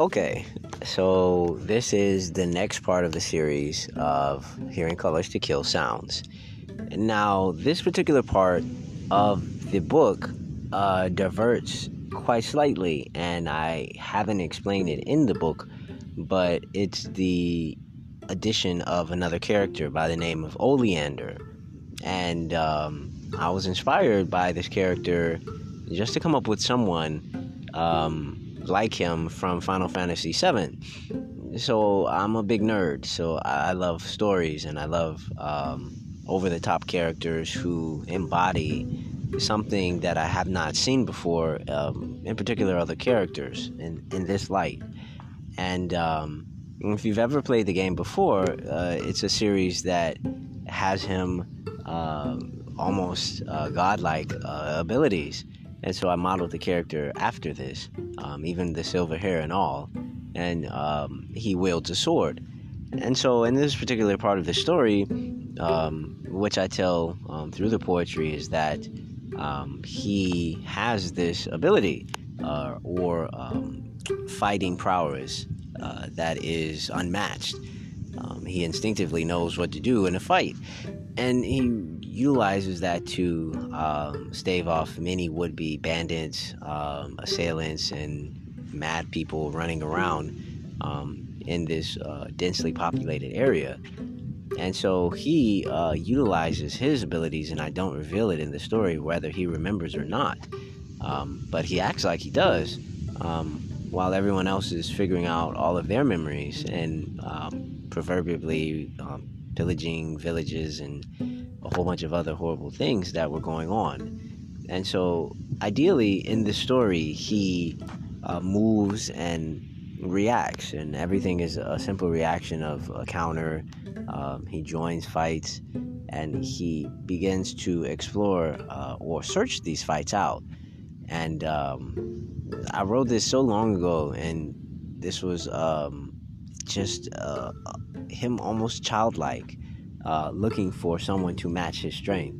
Okay, so this is the next part of the series of Hearing Colors to Kill Sounds. Now, this particular part of the book uh, diverts quite slightly, and I haven't explained it in the book, but it's the addition of another character by the name of Oleander. And um, I was inspired by this character just to come up with someone um, like him from Final Fantasy VII. So I'm a big nerd, so I love stories and I love um, over the top characters who embody something that I have not seen before, um, in particular, other characters in, in this light. And um, if you've ever played the game before, uh, it's a series that has him uh, almost uh, godlike uh, abilities. And so I modeled the character after this, um, even the silver hair and all. And um, he wields a sword. And so, in this particular part of the story, um, which I tell um, through the poetry, is that um, he has this ability uh, or um, fighting prowess uh, that is unmatched. He instinctively knows what to do in a fight, and he utilizes that to um, stave off many would-be bandits, um, assailants, and mad people running around um, in this uh, densely populated area. And so he uh, utilizes his abilities, and I don't reveal it in the story whether he remembers or not. Um, but he acts like he does, um, while everyone else is figuring out all of their memories and um, proverbially um, pillaging villages and a whole bunch of other horrible things that were going on. And so, ideally, in the story, he uh, moves and reacts, and everything is a simple reaction of a counter. Um, he joins fights and he begins to explore uh, or search these fights out. And um, I wrote this so long ago, and this was um, just uh, him almost childlike, uh, looking for someone to match his strength.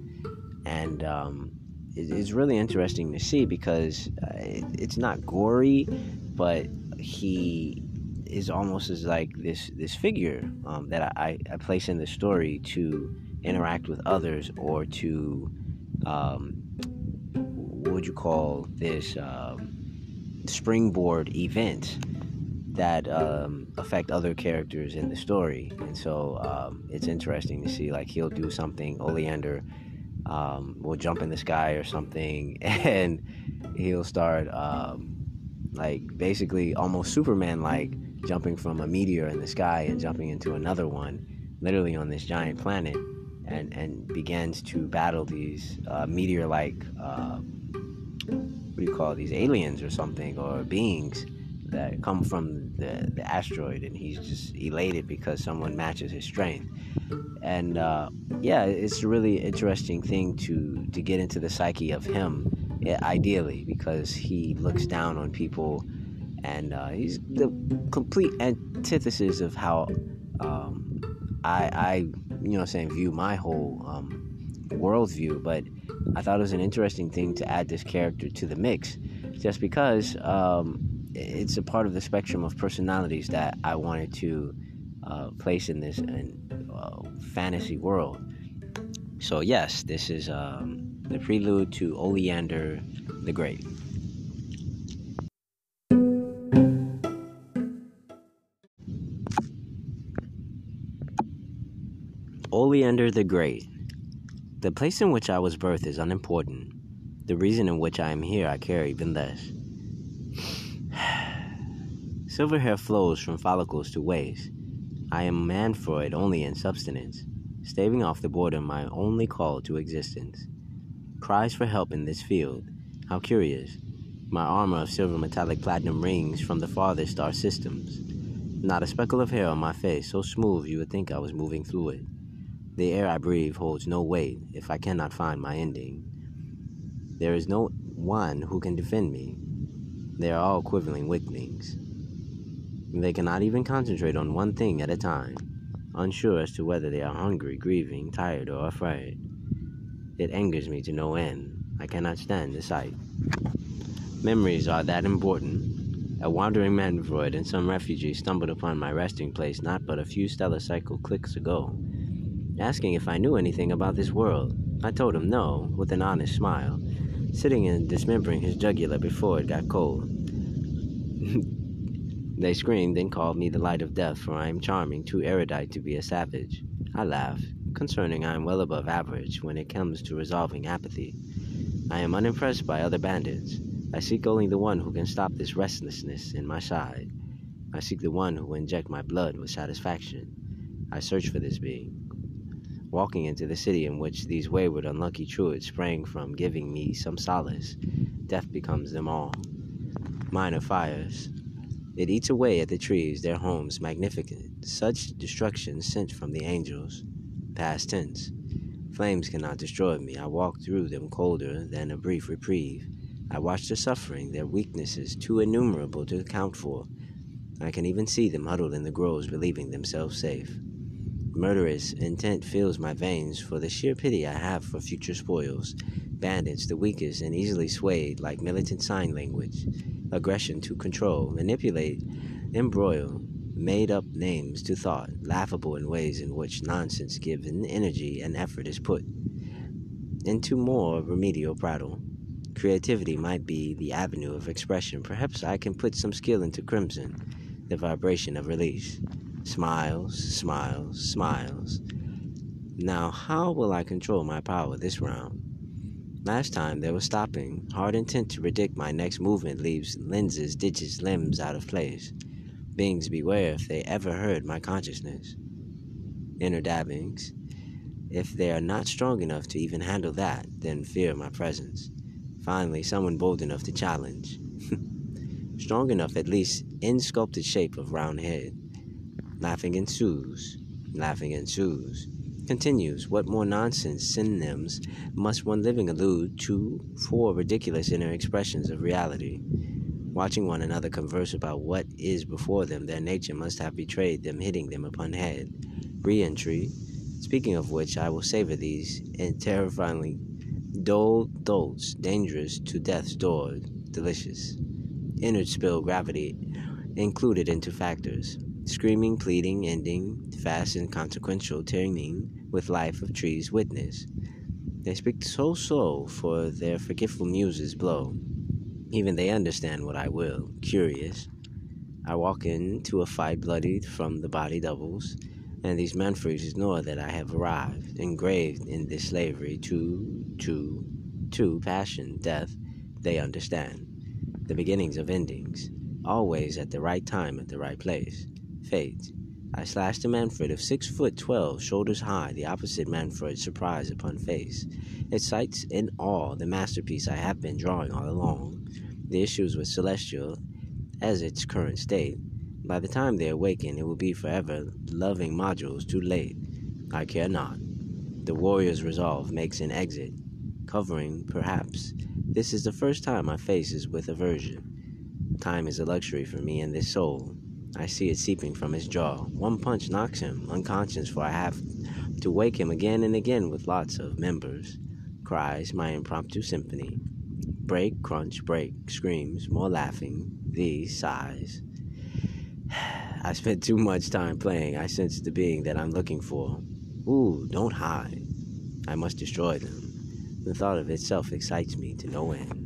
And um, it, it's really interesting to see because uh, it, it's not gory, but he is almost as like this this figure um, that I, I place in the story to interact with others or to um, what would you call this um, springboard event that um, affect other characters in the story. And so um, it's interesting to see like he'll do something oleander um, will jump in the sky or something and he'll start like basically almost Superman like jumping from a meteor in the sky and jumping into another one, literally on this giant planet, and and begins to battle these uh, meteor like uh, what do you call it, these aliens or something or beings that come from the, the asteroid and he's just elated because someone matches his strength and uh, yeah it's a really interesting thing to to get into the psyche of him ideally, because he looks down on people, and uh, he's the complete antithesis of how um, I, I, you know, saying view my whole um, worldview. But I thought it was an interesting thing to add this character to the mix, just because um, it's a part of the spectrum of personalities that I wanted to uh, place in this in, uh, fantasy world. So yes, this is um, the prelude to Oleander the Great. Oleander the Great. The place in which I was birthed is unimportant. The reason in which I am here I care even less. Silver hair flows from follicles to waist. I am man for it only in substance, staving off the boredom my only call to existence. Cries for help in this field. How curious. My armor of silver metallic platinum rings from the farthest star systems. Not a speckle of hair on my face, so smooth you would think I was moving through it. The air I breathe holds no weight if I cannot find my ending. There is no one who can defend me. They are all quivering weaklings. They cannot even concentrate on one thing at a time, unsure as to whether they are hungry, grieving, tired, or afraid. It angers me to no end. I cannot stand the sight. Memories are that important. A wandering mandroid and some refugee stumbled upon my resting place not but a few stellar cycle clicks ago, asking if I knew anything about this world. I told him no, with an honest smile, sitting and dismembering his jugular before it got cold. they screamed and called me the light of death, for I am charming, too erudite to be a savage. I laughed, concerning I am well above average when it comes to resolving apathy. I am unimpressed by other bandits. I seek only the one who can stop this restlessness in my side. I seek the one who will inject my blood with satisfaction. I search for this being. Walking into the city in which these wayward, unlucky truants sprang from, giving me some solace, death becomes them all. Minor fires. It eats away at the trees, their homes magnificent, such destruction sent from the angels. Past tense. Flames cannot destroy me. I walk through them colder than a brief reprieve. I watch their suffering, their weaknesses, too innumerable to account for. I can even see them huddled in the groves, believing themselves safe. Murderous intent fills my veins for the sheer pity I have for future spoils. Bandits, the weakest and easily swayed, like militant sign language. Aggression to control, manipulate, embroil, made up names to thought, laughable in ways in which nonsense given energy and effort is put into more remedial prattle. Creativity might be the avenue of expression. Perhaps I can put some skill into crimson, the vibration of release. Smiles, smiles, smiles. Now, how will I control my power this round? Last time they were stopping, hard intent to predict my next movement leaves lenses, digits, limbs out of place. Beings beware if they ever heard my consciousness. Inner dabbings. If they are not strong enough to even handle that, then fear my presence. Finally, someone bold enough to challenge. Strong enough, at least, in sculpted shape of round head. Laughing ensues. Laughing ensues. Continues. What more nonsense synonyms must one living allude to for ridiculous inner expressions of reality? Watching one another converse about what is before them, their nature must have betrayed them, hitting them upon head. Re entry. Speaking of which, I will savor these and terrifyingly Dull dolts, dangerous to death's door, delicious. Inner spill gravity included into factors. Screaming, pleading, ending, fast and consequential, turning with life of trees witness. They speak so slow, for their forgetful muses blow. Even they understand what I will, curious. I walk into a fight bloodied from the body doubles, and these freaks know that I have arrived, engraved in this slavery to, to, to passion, death, they understand. The beginnings of endings, always at the right time at the right place. Fate. I slashed a Manfred of six foot twelve, shoulders high, the opposite Manfred surprise upon face. It cites in awe the masterpiece I have been drawing all along. The issues with Celestial, as its current state, by the time they awaken, it will be forever loving modules too late. I care not. The warrior's resolve makes an exit, covering, perhaps. This is the first time my face is with aversion. Time is a luxury for me and this soul. I see it seeping from his jaw. One punch knocks him unconscious, for I have to wake him again and again with lots of members. Cries, my impromptu symphony. Break, crunch, break, screams, more laughing, these sighs. I spent too much time playing. I sense the being that I'm looking for. Ooh, don't hide. I must destroy them. The thought of itself excites me to no end.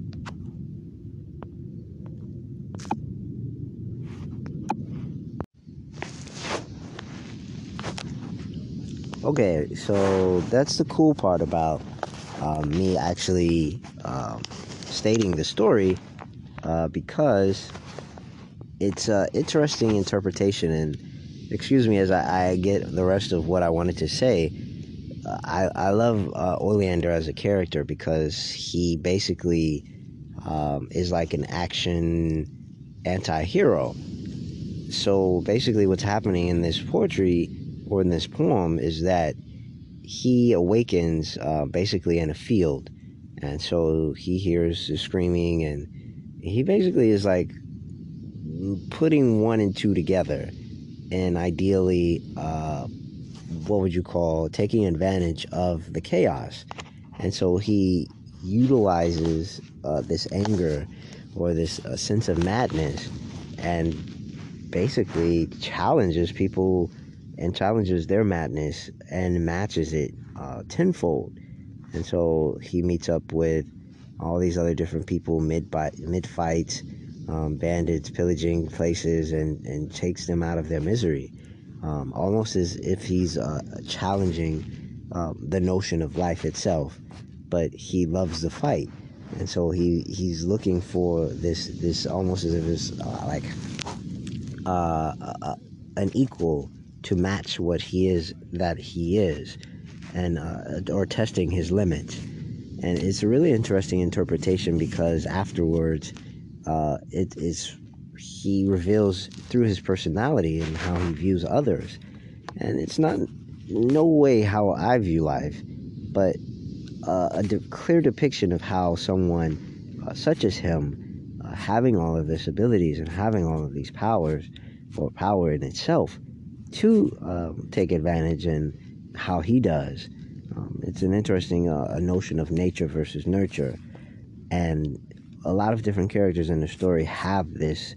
Okay, so that's the cool part about uh, me actually um, stating the story uh, because it's an interesting interpretation, and excuse me as I, I, get the rest of what I wanted to say. Uh, I, I love uh, Oleander as a character because he basically um, is like an action anti hero. So basically, what's happening in this poetry or in this poem is that he awakens uh, basically in a field. And so he hears the screaming, and he basically is like putting one and two together and ideally uh, what would you call taking advantage of the chaos and so he utilizes uh, this anger or this uh, sense of madness and basically challenges people and challenges their madness and matches it uh, tenfold. And so he meets up with all these other different people mid mid fights, um, bandits pillaging places, and and takes them out of their misery, um, almost as if he's uh, challenging um, the notion of life itself. But he loves the fight, and so he he's looking for this this almost as if it's uh, like uh, uh, an equal to match what he is that he is, and uh, or testing his limits. And it's a really interesting interpretation because afterwards, uh, it is he reveals through his personality and how he views others, and it's not no way how I view life, but uh, a de- clear depiction of how someone uh, such as him, uh, having all of these abilities and having all of these powers, or power in itself, to um, take advantage and how he does. Um, it's an interesting uh, notion of nature versus nurture, and a lot of different characters in the story have this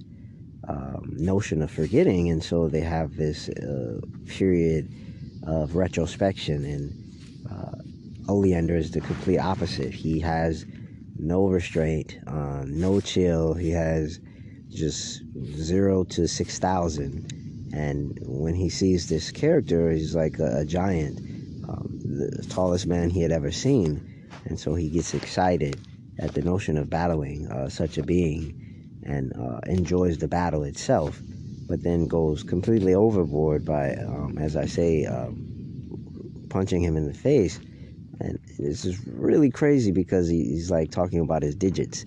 um, notion of forgetting, and so they have this uh, period of retrospection. And uh, Oleander is the complete opposite. He has no restraint, uh, no chill. He has just zero to six thousand. And when he sees this character, he's like a, a giant, um, the tallest man he had ever seen. And so he gets excited at the notion of battling uh, such a being and uh, enjoys the battle itself, but then goes completely overboard by, um, as I say, um, punching him in the face. And this is really crazy because he, he's like talking about his digits.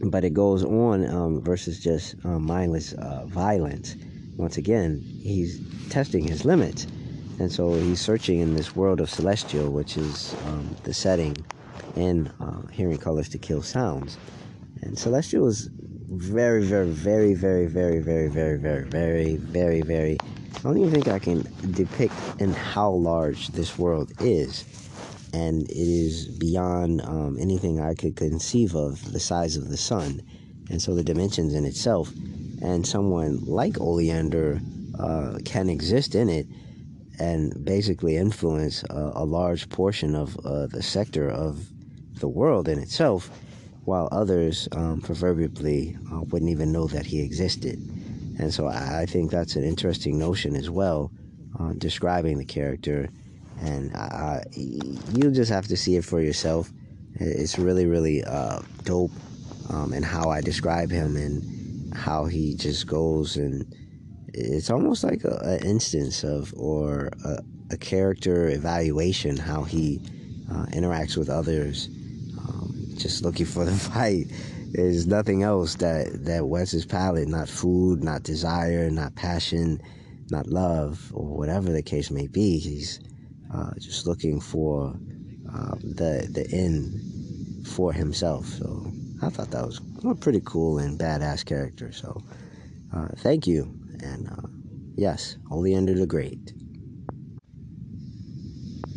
But it goes on um, versus just uh, mindless uh, violence. Once again, he's testing his limits. And so he's searching in this world of celestial, which is um, the setting in uh, hearing colors to kill sounds. And celestial is very, very, very, very, very, very, very, very, very, very, very. I don't even think I can depict in how large this world is, and it is beyond um, anything I could conceive of. The size of the sun, and so the dimensions in itself, and someone like Oleander uh, can exist in it and basically influence a, large portion of uh, the sector of the world in itself, while others um, proverbially uh, wouldn't even know that he existed. And so I, think that's an interesting notion as well, uh, describing the character. And you just have to see it for yourself. It's really, really uh, dope um, and how I describe him and how he just goes and it's almost like an instance of or a, a character evaluation how he uh, interacts with others just looking for the fight. There's nothing else that, that wets his palate, not food, not desire, not passion, not love, or whatever the case may be. He's uh, just looking for um, the, the end for himself. So I thought that was a pretty cool and badass character. So uh, thank you. And uh, yes, Oleander the Great.